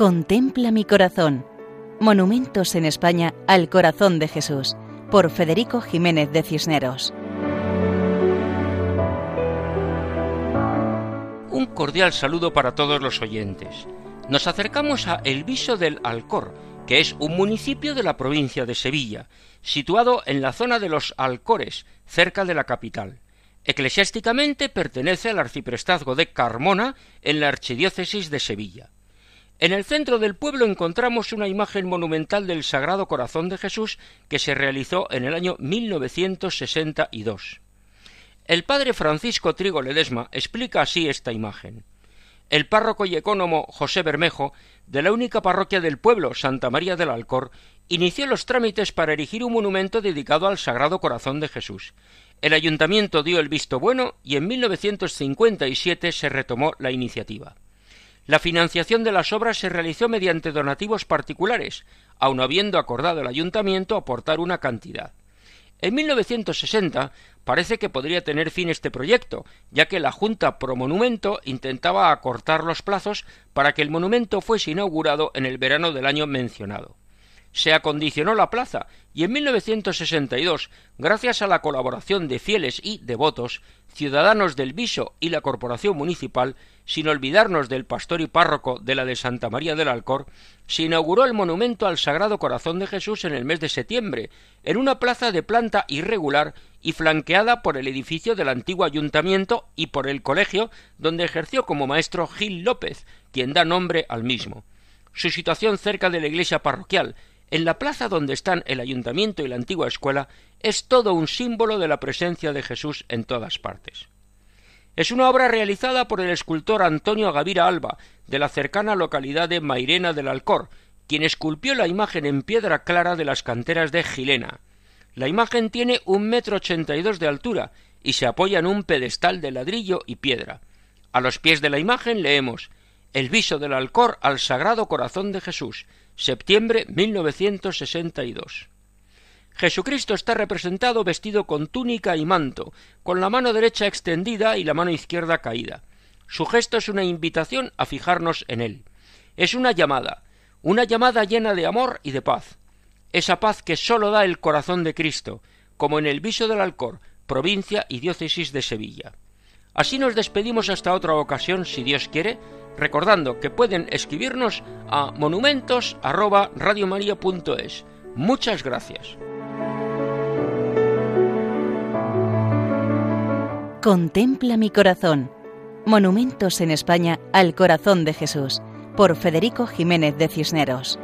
Contempla mi corazón. Monumentos en España al corazón de Jesús, por Federico Jiménez de Cisneros. Un cordial saludo para todos los oyentes. Nos acercamos a El Viso del Alcor, que es un municipio de la provincia de Sevilla, situado en la zona de los Alcores, cerca de la capital. Eclesiásticamente pertenece al arciprestazgo de Carmona en la archidiócesis de Sevilla. En el centro del pueblo encontramos una imagen monumental del Sagrado Corazón de Jesús que se realizó en el año 1962. El padre Francisco Trigo Ledesma explica así esta imagen. El párroco y ecónomo José Bermejo, de la única parroquia del pueblo, Santa María del Alcor, inició los trámites para erigir un monumento dedicado al Sagrado Corazón de Jesús. El ayuntamiento dio el visto bueno y en 1957 se retomó la iniciativa. La financiación de las obras se realizó mediante donativos particulares, aun habiendo acordado el ayuntamiento aportar una cantidad. En 1960 parece que podría tener fin este proyecto, ya que la Junta Pro Monumento intentaba acortar los plazos para que el monumento fuese inaugurado en el verano del año mencionado se acondicionó la plaza y en 1962, gracias a la colaboración de fieles y devotos, ciudadanos del Viso y la Corporación Municipal, sin olvidarnos del pastor y párroco de la de Santa María del Alcor, se inauguró el monumento al Sagrado Corazón de Jesús en el mes de septiembre, en una plaza de planta irregular y flanqueada por el edificio del antiguo ayuntamiento y por el colegio donde ejerció como maestro Gil López, quien da nombre al mismo. Su situación cerca de la iglesia parroquial, en la plaza donde están el ayuntamiento y la antigua escuela es todo un símbolo de la presencia de Jesús en todas partes. Es una obra realizada por el escultor Antonio Gavira Alba, de la cercana localidad de Mairena del Alcor, quien esculpió la imagen en piedra clara de las canteras de Gilena. La imagen tiene un metro ochenta y dos de altura y se apoya en un pedestal de ladrillo y piedra. A los pies de la imagen leemos El viso del Alcor al Sagrado Corazón de Jesús, septiembre 1962. Jesucristo está representado vestido con túnica y manto, con la mano derecha extendida y la mano izquierda caída. Su gesto es una invitación a fijarnos en él. Es una llamada, una llamada llena de amor y de paz. Esa paz que sólo da el corazón de Cristo, como en el viso del Alcor, provincia y diócesis de Sevilla. Así nos despedimos hasta otra ocasión, si Dios quiere, recordando que pueden escribirnos a monumentos@radiomaria.es. Muchas gracias. Contempla mi corazón. Monumentos en España al corazón de Jesús por Federico Jiménez de Cisneros.